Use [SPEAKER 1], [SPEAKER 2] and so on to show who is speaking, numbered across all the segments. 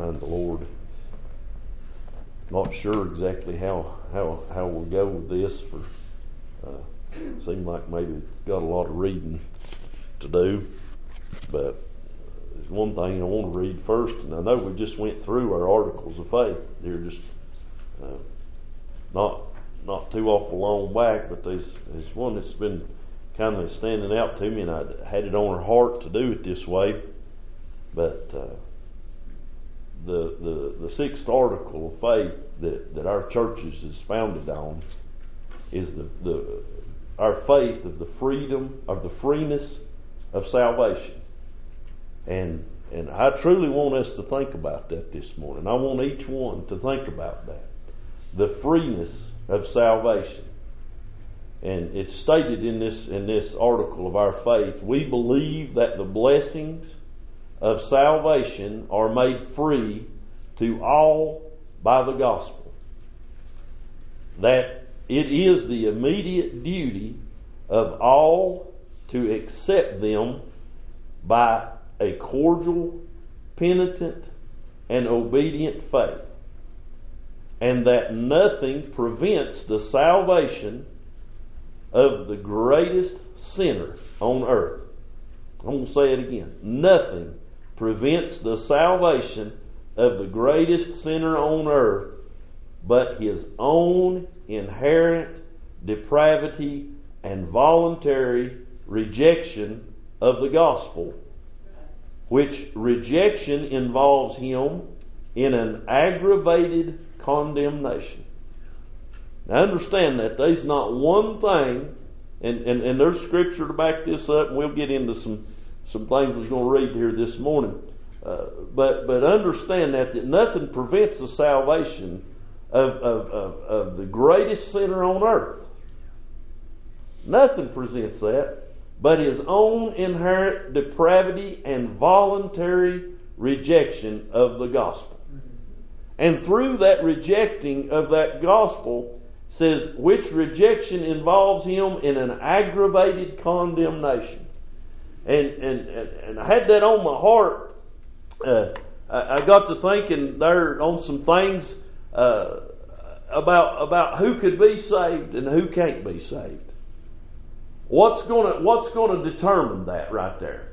[SPEAKER 1] find the Lord. Not sure exactly how how how we'll go with this. For uh, seem like maybe got a lot of reading to do, but there's one thing I want to read first, and I know we just went through our articles of faith. They're just uh, not not too awful long back, but there's there's one that's been kind of standing out to me, and I had it on her heart to do it this way. But uh, the the the sixth article of faith that that our churches is founded on is the the our faith of the freedom of the freeness of salvation, and and I truly want us to think about that this morning. I want each one to think about that, the freeness of salvation. And it's stated in this in this article of our faith, we believe that the blessings of salvation are made free to all by the gospel. That it is the immediate duty of all to accept them by a cordial, penitent, and obedient faith. And that nothing prevents the salvation of the greatest sinner on earth. I'm going to say it again. Nothing prevents the salvation of the greatest sinner on earth but his own inherent depravity and voluntary rejection of the gospel, which rejection involves him in an aggravated condemnation. Now understand that there's not one thing, and, and, and there's scripture to back this up, and we'll get into some, some things we're going to read here this morning. Uh, but but understand that, that nothing prevents the salvation of, of, of, of the greatest sinner on earth. Nothing presents that but his own inherent depravity and voluntary rejection of the gospel. And through that rejecting of that gospel, says, which rejection involves him in an aggravated condemnation. And, and, and I had that on my heart. Uh, I, got to thinking there on some things uh, about about who could be saved and who can't be saved. What's gonna What's gonna determine that right there?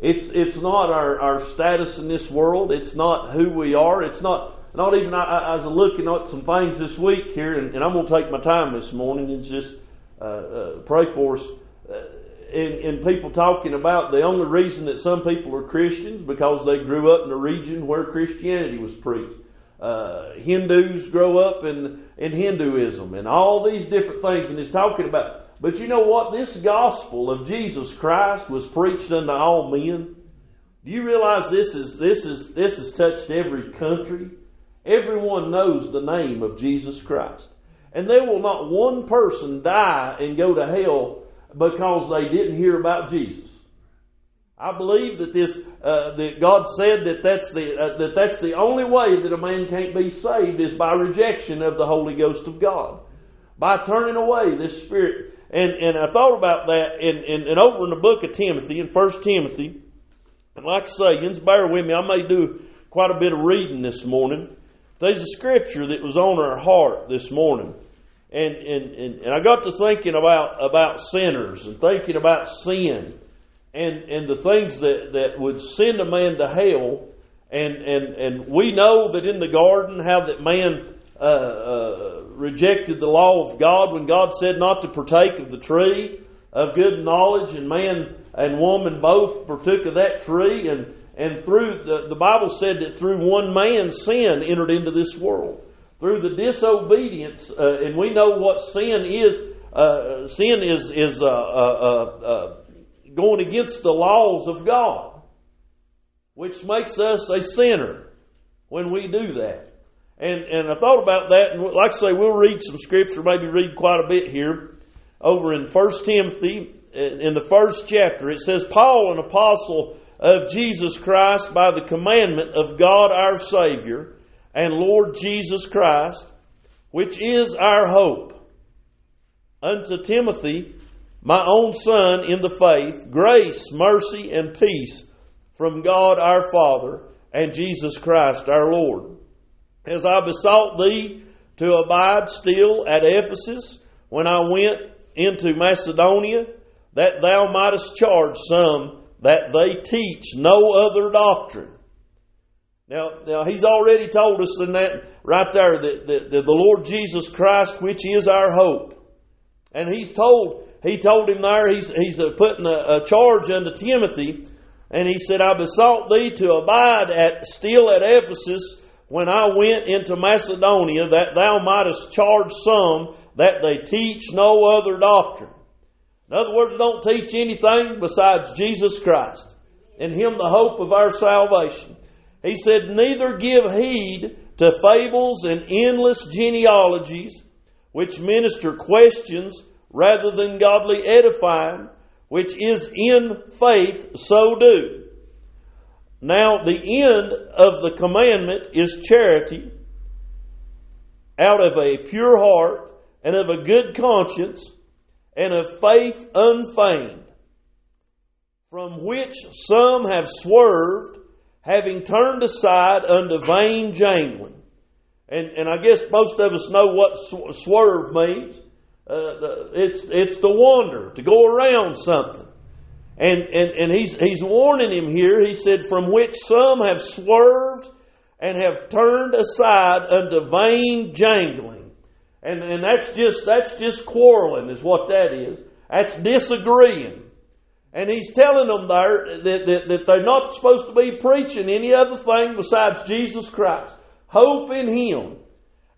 [SPEAKER 1] It's it's not our, our status in this world. It's not who we are. It's not not even I, I was looking at some things this week here, and, and I'm going to take my time this morning and just uh, uh, pray for us. Uh, and, and people talking about the only reason that some people are Christians because they grew up in a region where Christianity was preached. Uh, Hindus grow up in in Hinduism and all these different things, and it's talking about. But you know what? This gospel of Jesus Christ was preached unto all men. Do you realize this is this is this has touched every country? Everyone knows the name of Jesus Christ. And there will not one person die and go to hell because they didn't hear about Jesus. I believe that this, uh, that God said that that's the, uh, that that's the only way that a man can't be saved is by rejection of the Holy Ghost of God. By turning away this Spirit. And, and I thought about that and, and, over in the book of Timothy, in First Timothy, and like I say, bear with me, I may do quite a bit of reading this morning. There's a scripture that was on our heart this morning. And, and, and, and I got to thinking about, about sinners and thinking about sin and, and the things that, that would send a man to hell. And, and, and we know that in the garden how that man uh, uh, rejected the law of God when God said not to partake of the tree of good knowledge, and man and woman both partook of that tree, and and through the, the Bible said that through one man sin entered into this world. Through the disobedience, uh, and we know what sin is. Uh, sin is is uh, uh, uh, going against the laws of God, which makes us a sinner when we do that. And and I thought about that, and like I say, we'll read some scripture, maybe read quite a bit here over in First Timothy in the first chapter. It says, Paul, an apostle of Jesus Christ by the commandment of God our Savior and Lord Jesus Christ, which is our hope. Unto Timothy, my own son in the faith, grace, mercy, and peace from God our Father and Jesus Christ our Lord. As I besought thee to abide still at Ephesus when I went into Macedonia, that thou mightest charge some that they teach no other doctrine. Now, now he's already told us in that right there that, that, that the Lord Jesus Christ, which is our hope, and he's told he told him there he's he's uh, putting a, a charge unto Timothy, and he said, "I besought thee to abide at still at Ephesus when I went into Macedonia, that thou mightest charge some that they teach no other doctrine." In other words, don't teach anything besides Jesus Christ. In Him the hope of our salvation. He said, Neither give heed to fables and endless genealogies, which minister questions rather than godly edifying, which is in faith, so do. Now, the end of the commandment is charity out of a pure heart and of a good conscience and of faith unfeigned, from which some have swerved, having turned aside unto vain jangling. And, and I guess most of us know what swerve means. Uh, it's, it's to wander, to go around something. And, and, and he's, he's warning him here. He said, From which some have swerved and have turned aside unto vain jangling. And, and that's just, that's just quarreling is what that is. That's disagreeing. And he's telling them there that, that, that they're not supposed to be preaching any other thing besides Jesus Christ. Hope in Him.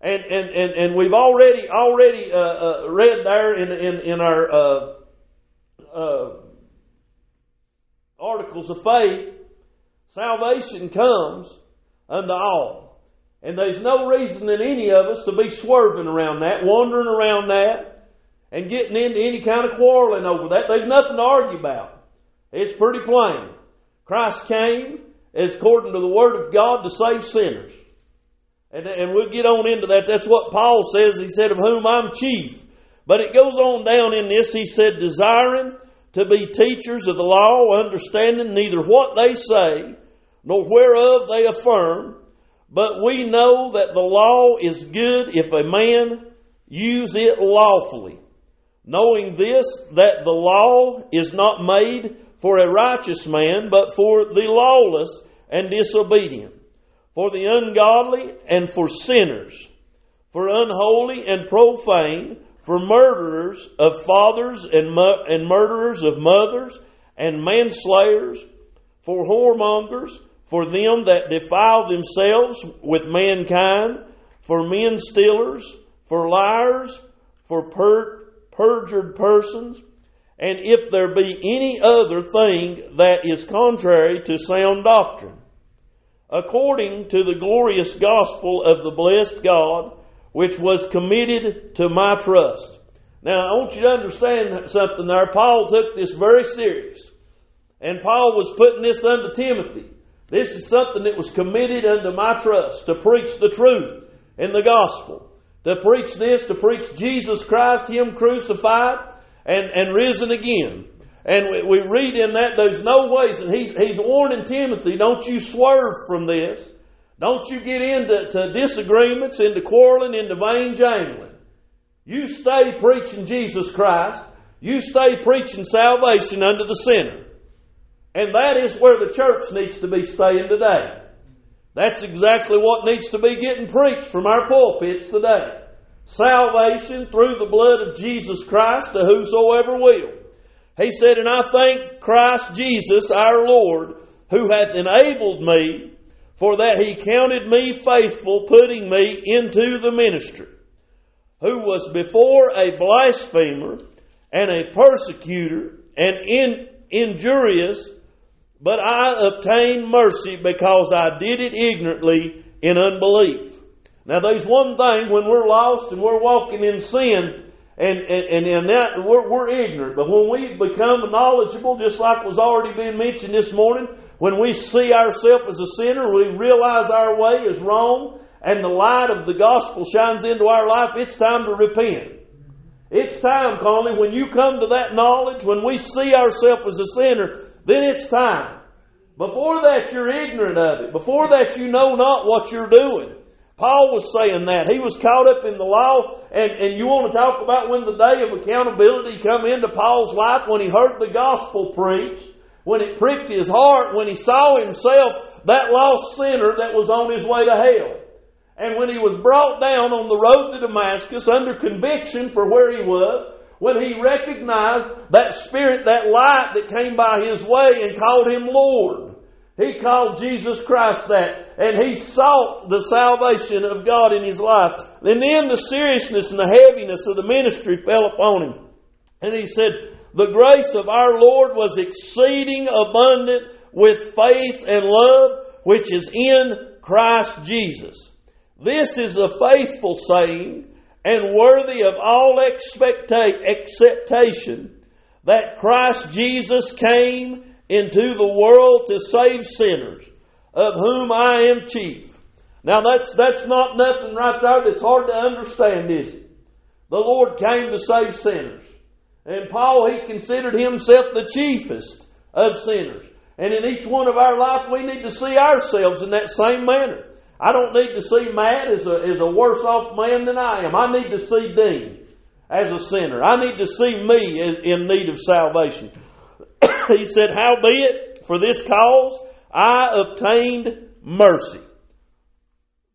[SPEAKER 1] And, and, and, and we've already, already uh, uh, read there in, in, in our uh, uh articles of faith, salvation comes unto all. And there's no reason in any of us to be swerving around that, wandering around that, and getting into any kind of quarreling over that. There's nothing to argue about. It's pretty plain. Christ came, as according to the Word of God, to save sinners. And, and we'll get on into that. That's what Paul says. He said, Of whom I'm chief. But it goes on down in this. He said, Desiring to be teachers of the law, understanding neither what they say, nor whereof they affirm, but we know that the law is good if a man use it lawfully, knowing this, that the law is not made for a righteous man, but for the lawless and disobedient, for the ungodly and for sinners, for unholy and profane, for murderers of fathers and, and murderers of mothers, and manslayers, for whoremongers, for them that defile themselves with mankind, for men stealers, for liars, for per- perjured persons, and if there be any other thing that is contrary to sound doctrine, according to the glorious gospel of the blessed God, which was committed to my trust. Now, I want you to understand something there. Paul took this very serious. And Paul was putting this unto Timothy. This is something that was committed unto my trust to preach the truth in the gospel. To preach this, to preach Jesus Christ, Him crucified and, and risen again. And we, we read in that there's no ways, and he's, he's warning Timothy, don't you swerve from this. Don't you get into disagreements, into quarreling, into vain jangling. You stay preaching Jesus Christ. You stay preaching salvation unto the sinner. And that is where the church needs to be staying today. That's exactly what needs to be getting preached from our pulpits today. Salvation through the blood of Jesus Christ to whosoever will. He said, And I thank Christ Jesus our Lord, who hath enabled me, for that he counted me faithful, putting me into the ministry, who was before a blasphemer and a persecutor and in, injurious but I obtained mercy because I did it ignorantly in unbelief. Now, there's one thing when we're lost and we're walking in sin, and, and, and that we're, we're ignorant. But when we become knowledgeable, just like was already being mentioned this morning, when we see ourselves as a sinner, we realize our way is wrong, and the light of the gospel shines into our life, it's time to repent. It's time, Conley, when you come to that knowledge, when we see ourselves as a sinner, then it's time. Before that, you're ignorant of it. Before that, you know not what you're doing. Paul was saying that. He was caught up in the law, and, and you want to talk about when the day of accountability come into Paul's life, when he heard the gospel preached, when it pricked his heart, when he saw himself that lost sinner that was on his way to hell. And when he was brought down on the road to Damascus under conviction for where he was, when he recognized that spirit, that light that came by his way and called him Lord. He called Jesus Christ that, and he sought the salvation of God in his life. And then the seriousness and the heaviness of the ministry fell upon him. And he said, The grace of our Lord was exceeding abundant with faith and love, which is in Christ Jesus. This is a faithful saying and worthy of all expecta- acceptation that Christ Jesus came into the world to save sinners, of whom I am chief. Now that's, that's not nothing right there that's hard to understand, is it? The Lord came to save sinners. And Paul, he considered himself the chiefest of sinners. And in each one of our life, we need to see ourselves in that same manner. I don't need to see Matt as a, as a worse off man than I am. I need to see Dean as a sinner. I need to see me in need of salvation. he said, Howbeit, for this cause I obtained mercy.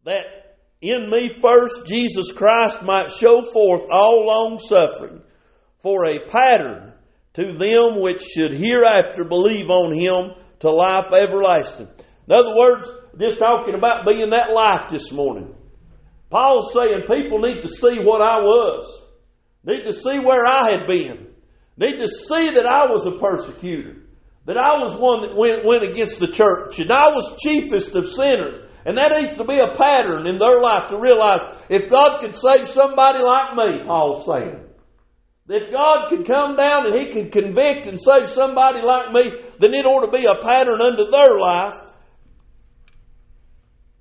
[SPEAKER 1] That in me first Jesus Christ might show forth all long suffering for a pattern to them which should hereafter believe on him to life everlasting. In other words, just talking about being that light this morning. Paul's saying people need to see what I was, need to see where I had been, need to see that I was a persecutor, that I was one that went, went against the church, and I was chiefest of sinners. And that needs to be a pattern in their life to realize if God could save somebody like me, Paul's saying. If God could come down and He could convict and save somebody like me, then it ought to be a pattern unto their life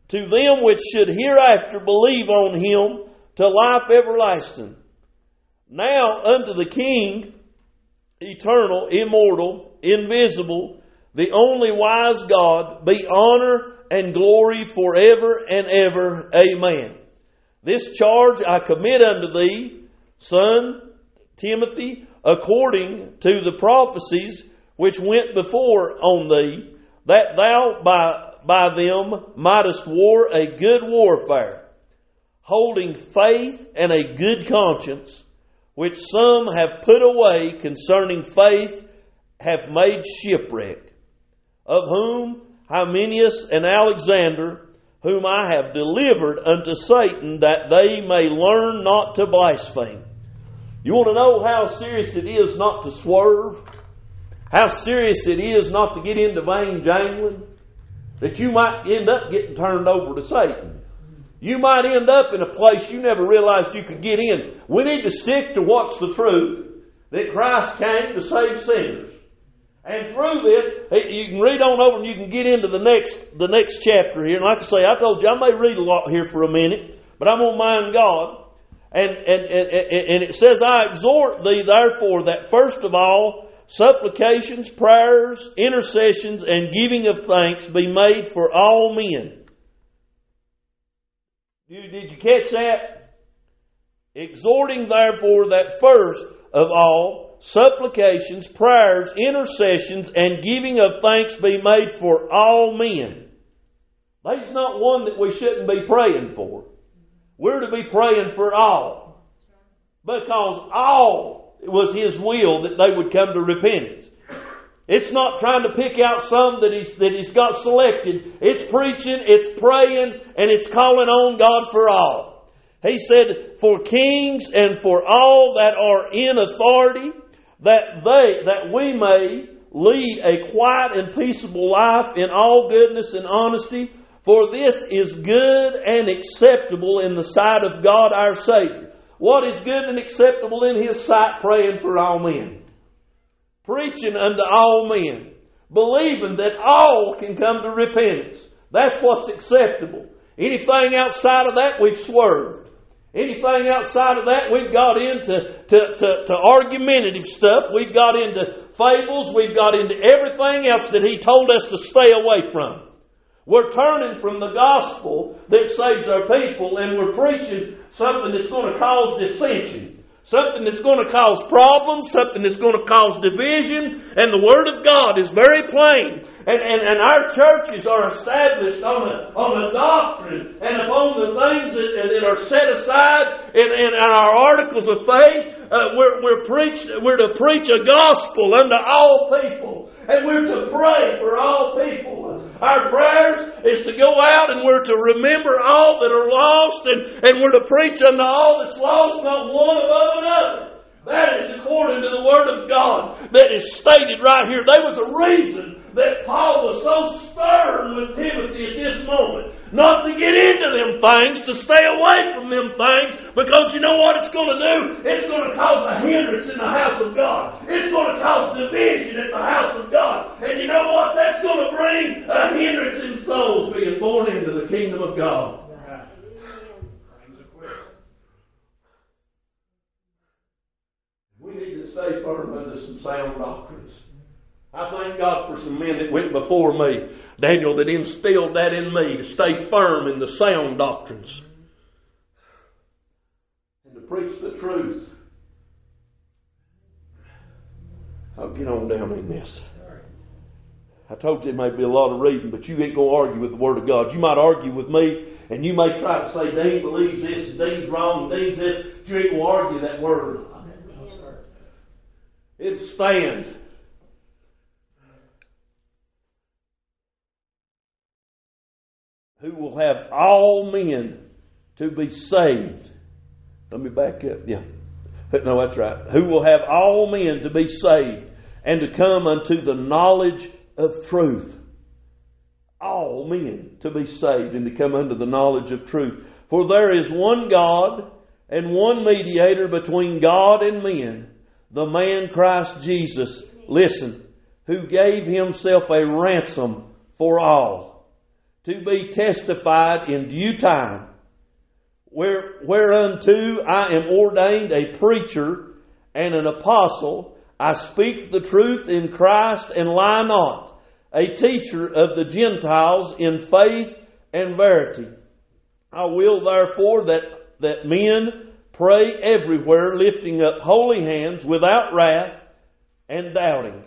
[SPEAKER 1] to them which should hereafter believe on him to life everlasting. Now unto the King, eternal, immortal, invisible, the only wise God, be honor and glory forever and ever. Amen. This charge I commit unto thee, son Timothy, according to the prophecies which went before on thee, that thou by by them mightest war a good warfare, holding faith and a good conscience, which some have put away concerning faith, have made shipwreck, of whom Hymenaeus and Alexander, whom I have delivered unto Satan, that they may learn not to blaspheme. You want to know how serious it is not to swerve? How serious it is not to get into vain jangling? That you might end up getting turned over to Satan. You might end up in a place you never realized you could get in. We need to stick to what's the truth that Christ came to save sinners. And through this, you can read on over and you can get into the next the next chapter here. And like I say, I told you I may read a lot here for a minute, but I'm gonna mind God. And and, and, and it says, I exhort thee therefore that first of all supplications, prayers, intercessions, and giving of thanks be made for all men. Did you catch that? Exhorting therefore that first of all supplications, prayers, intercessions, and giving of thanks be made for all men. There's not one that we shouldn't be praying for. We're to be praying for all. Because all it was His will that they would come to repentance. It's not trying to pick out some that he's, that he's got selected. It's preaching, it's praying, and it's calling on God for all. He said, for kings and for all that are in authority, that they, that we may lead a quiet and peaceable life in all goodness and honesty, for this is good and acceptable in the sight of God our Savior what is good and acceptable in His sight, praying for all men. Preaching unto all men. Believing that all can come to repentance. That's what's acceptable. Anything outside of that, we've swerved. Anything outside of that, we've got into to, to, to argumentative stuff. We've got into fables. We've got into everything else that He told us to stay away from. We're turning from the gospel that saves our people and we're preaching something that's going to cause dissension. Something that's going to cause problems, something that's going to cause division, and the Word of God is very plain. And, and, and our churches are established on a, on a doctrine and upon the things that, that are set aside in, in our articles of faith. Uh, we're, we're, preach, we're to preach a gospel unto all people. And we're to pray for all people. Our prayers is to go out and we're to remember all that are lost and, and we're to preach unto all that's lost, not one above another. That is according to the Word of God that is stated right here. There was a reason that Paul was so stern with Timothy at this moment not to get into them things, to stay away from them things, because you know what it's going to do? It's going to cause a hindrance in the house of God. It's going to cause division in the house of God. And you know what? That's going to bring a hindrance in souls being born into the kingdom of God. We need to stay firm under some sound doctrines. I thank God for some men that went before me Daniel that instilled that in me to stay firm in the sound doctrines and to preach the truth. I'll get on down in this. I told you it may be a lot of reading, but you ain't going to argue with the Word of God. You might argue with me, and you may try to say Dean believes this, and Dean's wrong, and Dean's this. You ain't going to argue that Word. It stands. Who will have all men to be saved. Let me back up. Yeah. No, that's right. Who will have all men to be saved and to come unto the knowledge of truth. All men to be saved and to come unto the knowledge of truth. For there is one God and one mediator between God and men, the man Christ Jesus. Listen, who gave himself a ransom for all to be testified in due time, where, whereunto I am ordained a preacher and an apostle. I speak the truth in Christ and lie not, a teacher of the Gentiles in faith and verity. I will therefore that, that men pray everywhere, lifting up holy hands without wrath and doubting.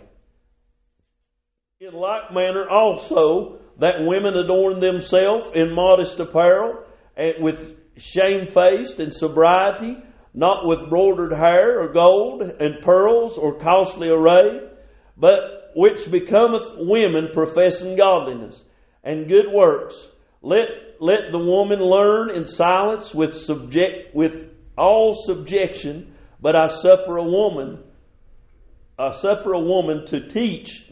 [SPEAKER 1] In like manner also, that women adorn themselves in modest apparel and with shamefaced and sobriety, not with broidered hair or gold and pearls or costly array, but which becometh women professing godliness and good works. Let, let the woman learn in silence with subject, with all subjection, but I suffer a woman, I suffer a woman to teach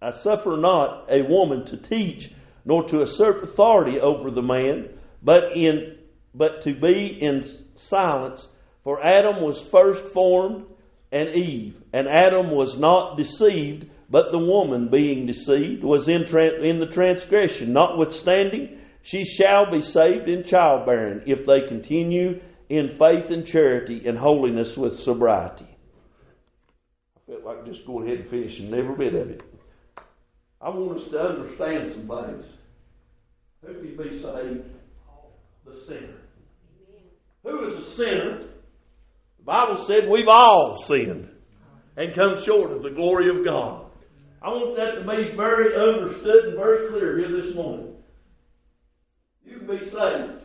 [SPEAKER 1] I suffer not a woman to teach, nor to assert authority over the man, but in but to be in silence. For Adam was first formed, and Eve, and Adam was not deceived, but the woman, being deceived, was in, tra- in the transgression. Notwithstanding, she shall be saved in childbearing if they continue in faith and charity and holiness with sobriety. I felt like just go ahead and finish and every bit of it. I want us to understand some things. Who can be saved? The sinner. Who is a sinner? The Bible said we've all sinned and come short of the glory of God. I want that to be very understood and very clear here this morning. You can be saved.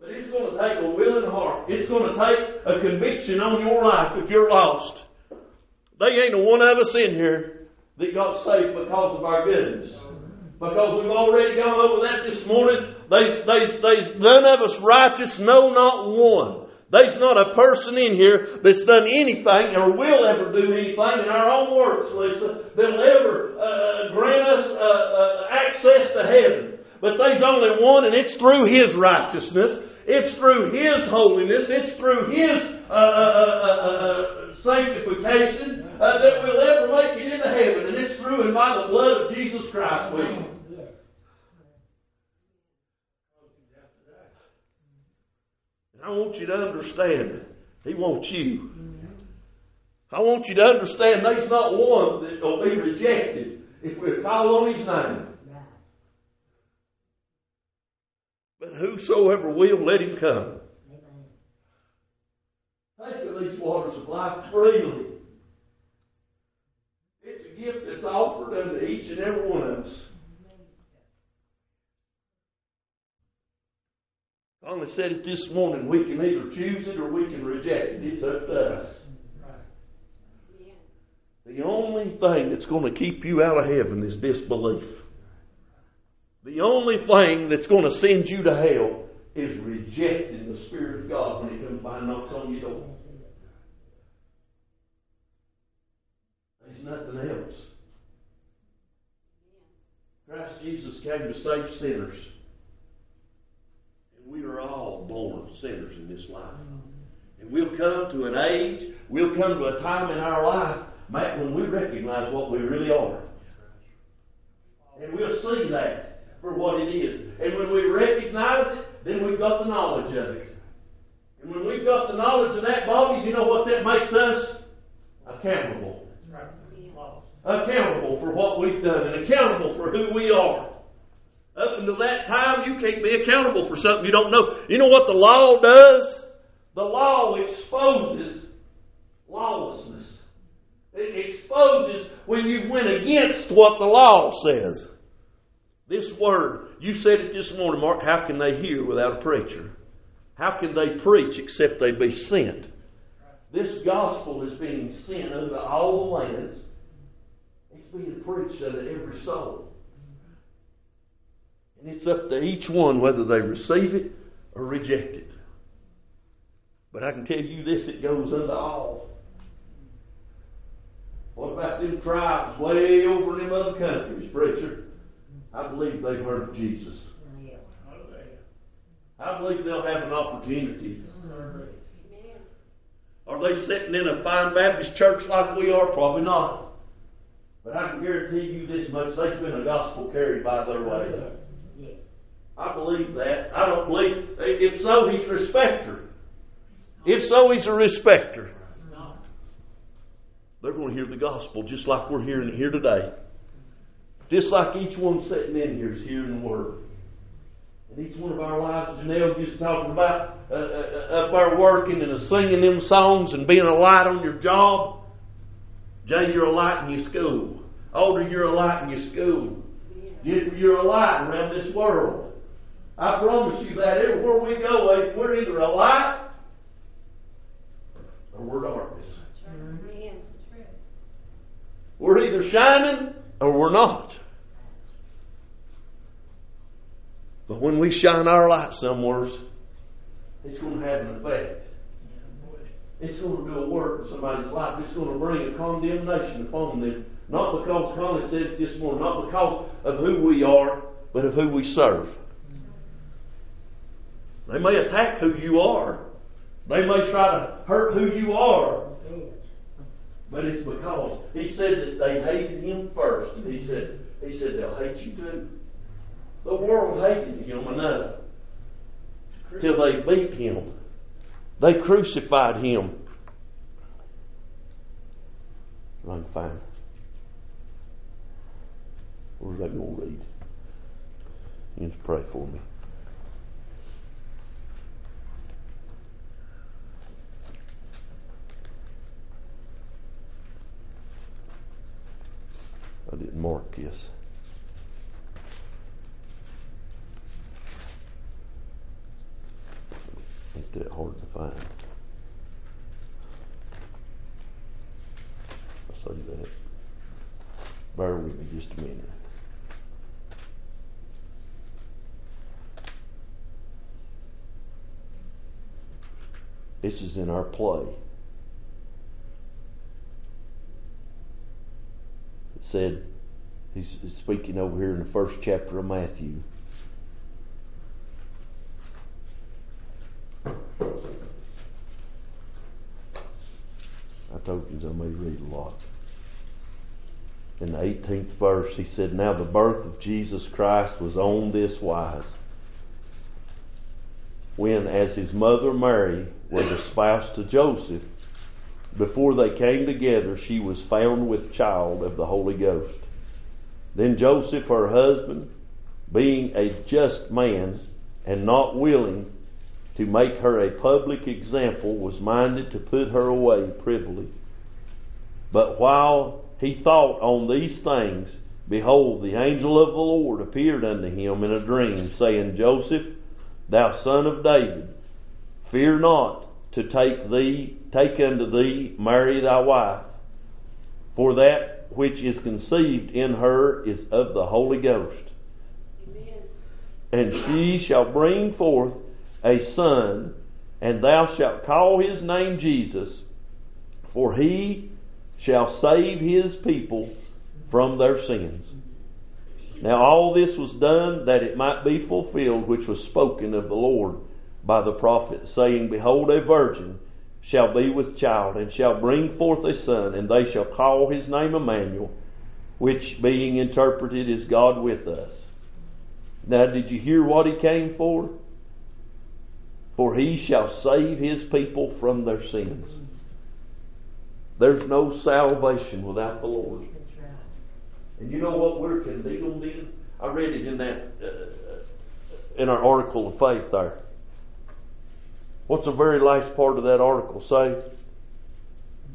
[SPEAKER 1] But it's going to take a willing heart. It's going to take a conviction on your life if you're lost. They ain't a one of us in here that got saved because of our goodness. Because we've already gone over that this morning. There's, there's, there's none of us righteous, no, not one. There's not a person in here that's done anything or will ever do anything in our own works, Lisa, that'll ever uh, grant us uh, uh, access to heaven. But there's only one, and it's through His righteousness. It's through His holiness. It's through His uh, uh, uh, sanctification uh, that we'll ever make it into heaven, and it's through and by the blood of Jesus Christ. We. And I want you to understand, He wants you. I want you to understand there's not one that will be rejected if we call on His name. But whosoever will, let him come. Take of these waters of life freely. It's a gift that's offered unto each and every one of us. Only said it this morning. We can either choose it or we can reject it. It's up to us. The only thing that's going to keep you out of heaven is disbelief. The only thing that's going to send you to hell is rejecting the Spirit of God when He comes by and knocks on your door. There's nothing else. Christ Jesus came to save sinners. And we are all born sinners in this life. And we'll come to an age, we'll come to a time in our life, Matt, when we recognize what we really are. And we'll see that for what it is. And when we recognize it, then we've got the knowledge of it. And when we've got the knowledge of that body, you know what that makes us? Accountable. Accountable for what we've done and accountable for who we are. Up until that time, you can't be accountable for something you don't know. You know what the law does? The law exposes lawlessness. It exposes when you went against what the law says. This word, you said it this morning, Mark, how can they hear without a preacher? How can they preach except they be sent? This gospel is being sent unto all the lands. Being preached unto every soul. And it's up to each one whether they receive it or reject it. But I can tell you this, it goes unto all. What about them tribes way over in them other countries, preacher? I believe they've heard of Jesus. I believe they'll have an opportunity. Are they sitting in a fine Baptist church like we are? Probably not. But I can guarantee you this much, there's been a gospel carried by their way. I believe that. I don't believe, if so, he's a respecter. If so, he's a respecter. They're going to hear the gospel just like we're hearing it here today. Just like each one sitting in here is hearing the word. And each one of our lives, Janelle just talking about uh, uh, uh, up there working and singing them songs and being a light on your job. Jay, you're a light in your school. Older, you're a light in your school. You're a light around this world. I promise you that everywhere we go, eh, we're either a light or we're darkness. We're either shining or we're not. But when we shine our light somewhere, it's going to have an effect. It's going to do a work in somebody's life. It's going to bring a condemnation upon them. Not because Connie said this morning, not because of who we are, but of who we serve. They may attack who you are. They may try to hurt who you are. But it's because he said that they hated him first. And he said, he said they'll hate you too. The world hated him enough till they beat him. They crucified him. Run fine. Where's that going to read? You to pray for me. I didn't mark this. Ain't that hard to find. I'll say that. Bear with me just a minute. This is in our play. It said, he's speaking over here in the first chapter of Matthew. tokens I may read a lot. In the 18th verse, he said, Now the birth of Jesus Christ was on this wise. When, as his mother Mary was espoused to Joseph, before they came together, she was found with child of the Holy Ghost. Then Joseph, her husband, being a just man and not willing to make her a public example, was minded to put her away privily. But while he thought on these things, behold, the angel of the Lord appeared unto him in a dream, saying, Joseph, thou son of David, fear not to take thee, take unto thee Mary thy wife, for that which is conceived in her is of the Holy Ghost. Amen. And she shall bring forth a son, and thou shalt call his name Jesus, for he shall save his people from their sins. Now all this was done that it might be fulfilled which was spoken of the Lord by the prophet, saying, Behold, a virgin shall be with child, and shall bring forth a son, and they shall call his name Emmanuel, which being interpreted is God with us. Now, did you hear what he came for? For he shall save his people from their sins. There's no salvation without the Lord. And you know what we're condemned in? I read it in that uh, in our article of faith there. What's the very last part of that article say?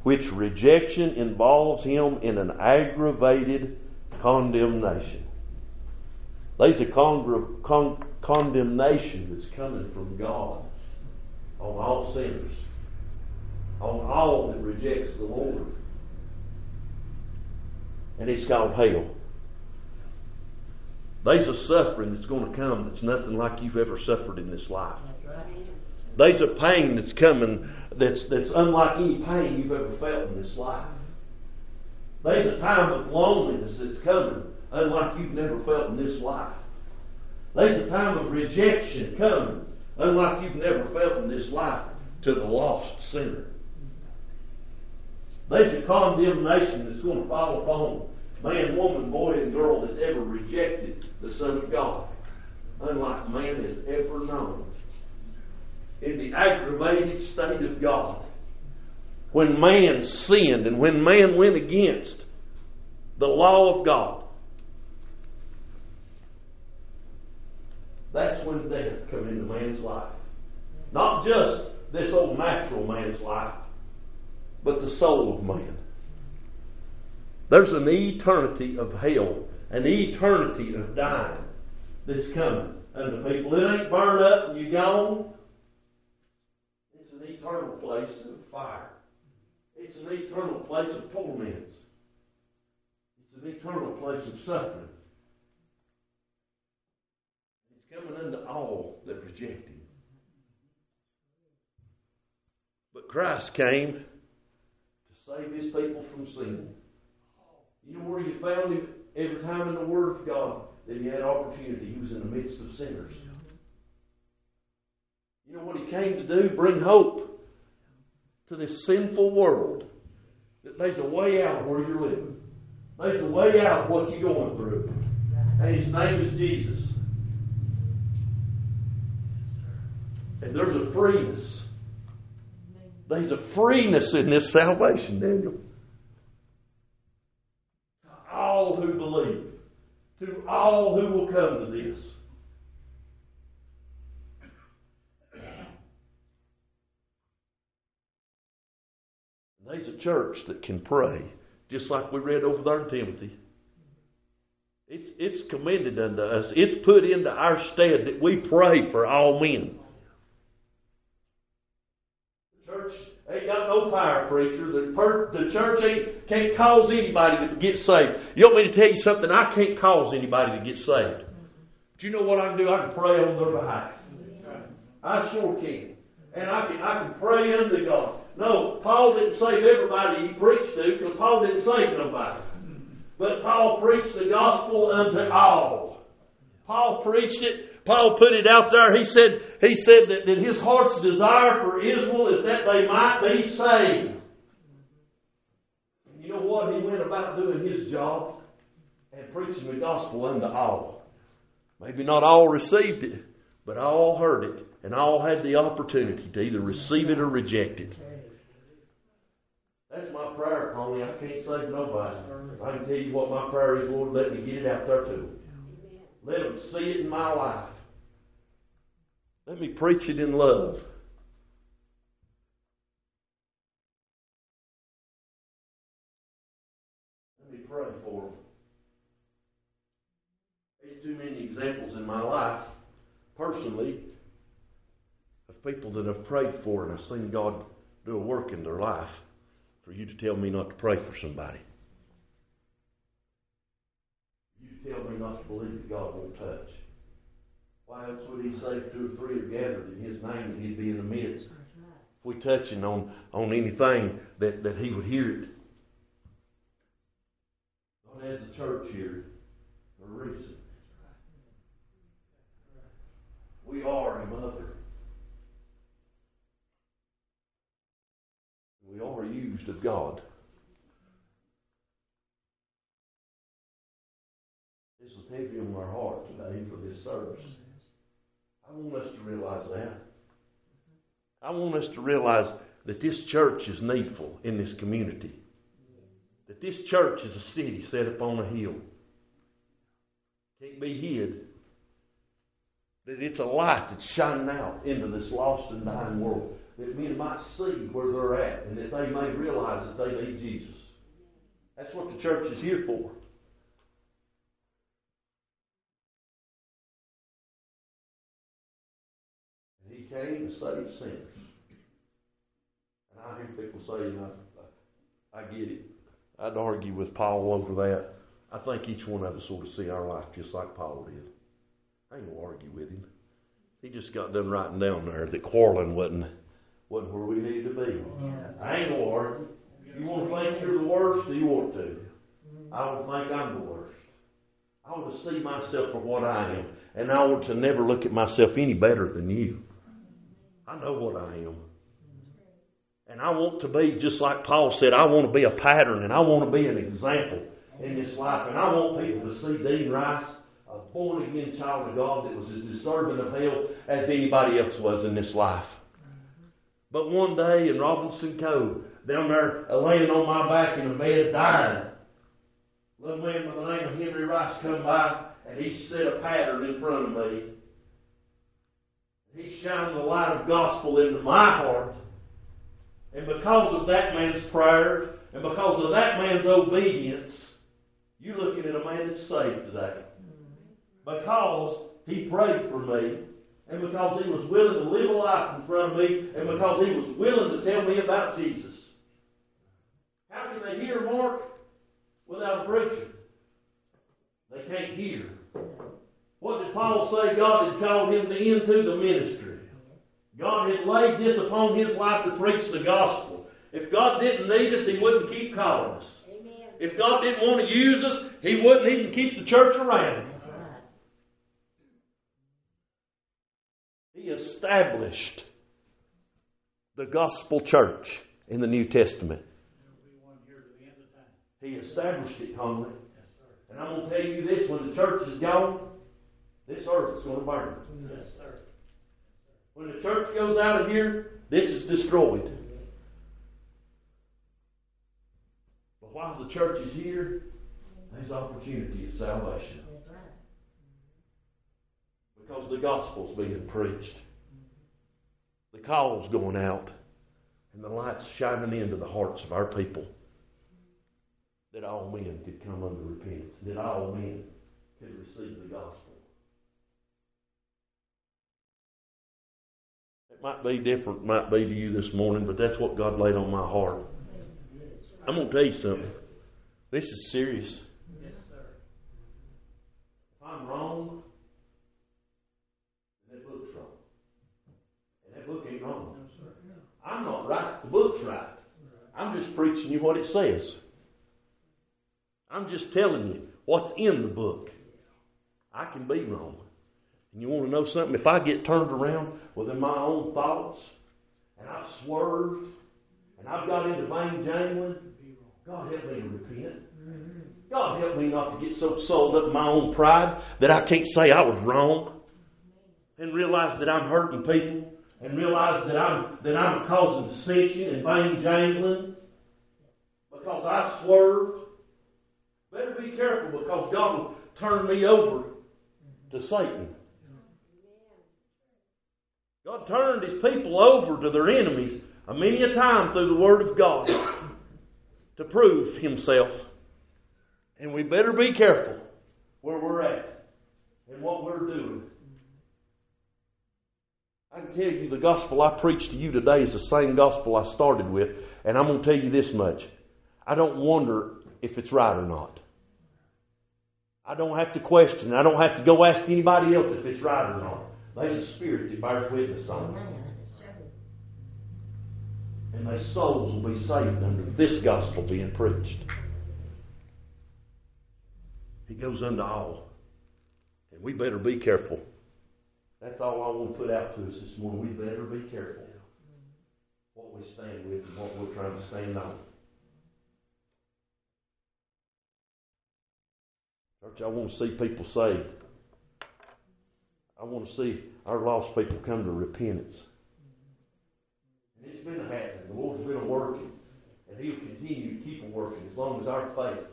[SPEAKER 1] Which rejection involves him in an aggravated condemnation. There's a con- condemnation that's coming from God on all sinners, on all that rejects the Lord. And it's called hell. There's a suffering that's going to come that's nothing like you've ever suffered in this life. There's a pain that's coming that's, that's unlike any pain you've ever felt in this life. There's a time of loneliness that's coming unlike you've never felt in this life. There's a time of rejection coming unlike you've never felt in this life to the lost sinner. There's a condemnation that's going to fall upon man, woman, boy, and girl that's ever rejected the Son of God, unlike man has ever known. In the aggravated state of God, when man sinned and when man went against the law of God, that's when death come into man's life. Not just this old natural man's life, but the soul of man. There's an eternity of hell, an eternity of dying that's coming unto people. It ain't burned up and you gone. It's an eternal place of fire. It's an eternal place of torments. It's an eternal place of suffering. It's coming unto all that reject Him. But Christ came save his people from sin. You know where you found him every time in the Word of God that he had opportunity? He was in the midst of sinners. You know what he came to do? Bring hope to this sinful world. That there's a way out where you're living. There's a way out what you're going through. And his name is Jesus. And there's a freeness there's a freeness in this salvation, Daniel. To all who believe, to all who will come to this. There's a church that can pray, just like we read over there in Timothy. It's, it's commended unto us. It's put into our stead that we pray for all men. church ain't got no fire preacher. The, per, the church ain't, can't cause anybody to get saved. You want me to tell you something? I can't cause anybody to get saved. Do you know what I can do? I can pray on their behalf. I sure can. And I can, I can pray unto God. No, Paul didn't save everybody he preached to because Paul didn't save nobody. But Paul preached the gospel unto all. Paul preached it Paul put it out there. He said, he said that, that his heart's desire for Israel is that they might be saved. And you know what? He went about doing his job and preaching the gospel unto all. Maybe not all received it, but all heard it and all had the opportunity to either receive it or reject it. That's my prayer, Connie. I can't save nobody. I can tell you what my prayer is, Lord, let me get it out there to them. Let them see it in my life. Let me preach it in love. Let me pray for them. There's too many examples in my life, personally, of people that I've prayed for and I've seen God do a work in their life for you to tell me not to pray for somebody. You tell me not to believe that God won't touch. Why else would he say two or three are gathered in his name that he'd be in the midst? If we touching on, on anything that, that he would hear it. God has the church here for a reason. We are a mother. We are used of God. This is heavy on our heart today for this service. I want us to realize that. I want us to realize that this church is needful in this community. That this church is a city set upon a hill. Can't be hid. That it's a light that's shining out into this lost and dying world. That men might see where they're at and that they may realize that they need Jesus. That's what the church is here for. He came to save sinners. And I hear people say, you know, I get it. I'd argue with Paul over that. I think each one of us sort of see our life just like Paul did. I ain't gonna argue with him. He just got done writing down there that quarreling wasn't wasn't where we needed to be. I ain't gonna argue. You want to think you're the worst? You want to? I don't think I'm the worst. I want to see myself for what I am, and I want to never look at myself any better than you. I know what I am. And I want to be, just like Paul said, I want to be a pattern and I want to be an example in this life. And I want people to see Dean Rice, a born again child of God that was as deserving of hell as anybody else was in this life. But one day in Robinson Cove, down there laying on my back in a bed dying, a little man by the name of Henry Rice come by and he set a pattern in front of me. He shined the light of gospel into my heart. And because of that man's prayer, and because of that man's obedience, you're looking at a man that's saved today. Because he prayed for me, and because he was willing to live a life in front of me, and because he was willing to tell me about Jesus. How can they hear Mark without a preacher? They can't hear. What did Paul say God had called him into the ministry? God had laid this upon his life to preach the gospel. If God didn't need us, he wouldn't keep calling us.
[SPEAKER 2] Amen.
[SPEAKER 1] If God didn't want to use us, he wouldn't even keep the church around.
[SPEAKER 2] Right.
[SPEAKER 1] He established the gospel church in the New Testament. He established it, Conley. And I'm going to tell you this when the church is gone, this earth is going to burn.
[SPEAKER 3] Yes, sir.
[SPEAKER 1] When the church goes out of here, this is destroyed. But while the church is here, there's opportunity of salvation. Because the gospel's being preached. The call's going out. And the light's shining into the hearts of our people. That all men could come under repentance. That all men could receive the gospel. Might be different, might be to you this morning, but that's what God laid on my heart. I'm going to tell you something. This is serious.
[SPEAKER 3] Yes, sir.
[SPEAKER 1] If I'm wrong, then that book's wrong. And that book ain't wrong.
[SPEAKER 3] No, sir.
[SPEAKER 1] I'm not right. The book's right. I'm just preaching you what it says. I'm just telling you what's in the book. I can be wrong. And you want to know something? If I get turned around within my own thoughts, and I've swerved, and I've got into vain jangling, God help me to repent. God help me not to get so sold up in my own pride that I can't say I was wrong. and realize that I'm hurting people and realize that I'm that I'm causing dissension and vain jangling because I swerved. Better be careful because God will turn me over to Satan. God turned his people over to their enemies a many a time through the Word of God to prove himself. And we better be careful where we're at and what we're doing. I can tell you the gospel I preach to you today is the same gospel I started with, and I'm going to tell you this much. I don't wonder if it's right or not. I don't have to question. I don't have to go ask anybody else if it's right or not. There's a spirit that bears witness on it. And their souls will be saved under this gospel being preached. He goes unto all. And we better be careful. That's all I want to put out to us this morning. We better be careful what we stand with and what we're trying to stand on. Church, I want to see people saved. I want to see our lost people come to repentance. And it's been happening. The Lord's been working. And He'll continue to keep working as long as our faith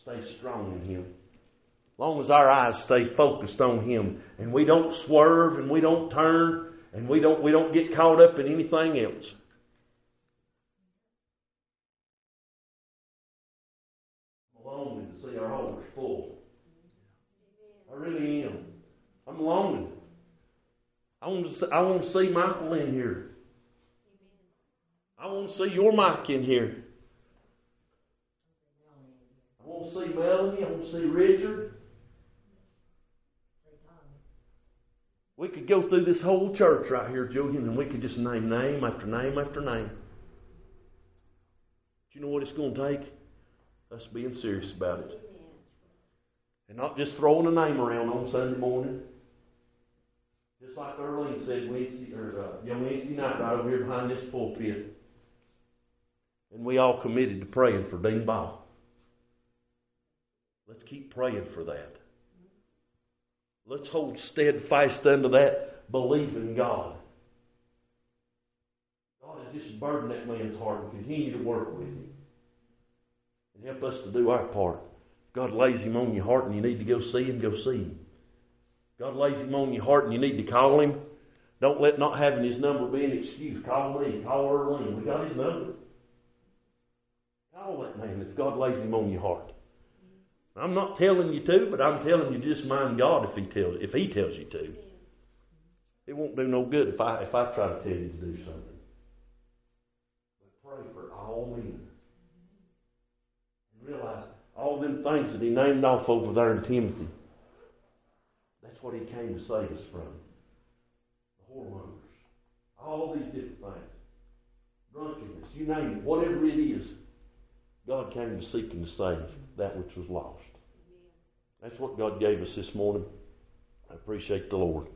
[SPEAKER 1] stays strong in Him. As long as our eyes stay focused on Him and we don't swerve and we don't turn and we don't, we don't get caught up in anything else. I'm longing to see our holders full. I really am. I'm longing. I want to see, I want to see Michael in here. I want to see your Mike in here. I want to see Melanie. I want to see Richard. We could go through this whole church right here, Julian, and we could just name name after name after name. Do you know what it's going to take? Us being serious about it. And not just throwing a name around on Sunday morning. Just like Earlene said Wednesday, or uh, yeah, Wednesday night, right over here behind this pulpit. And we all committed to praying for Dean Ball. Let's keep praying for that. Let's hold steadfast unto that, believe in God. God has just burdened that man's heart and continue to work with him. And help us to do our part. God lays him on your heart and you need to go see him, go see him. God lays him on your heart and you need to call him. Don't let not having his number be an excuse. Call me, call Earlene. We got his number. Call that man if God lays him on your heart. I'm not telling you to, but I'm telling you just mind God if He tells if He tells you to. It won't do no good if I if I try to tell you to do something. But pray for all men. And realize all them things that He named off over there in Timothy. That's what He came to save us from. The whoremongers. All these different things. Drunkenness, you name it, whatever it is. God came to seek and to save that which was lost. That's what God gave us this morning. I appreciate the Lord.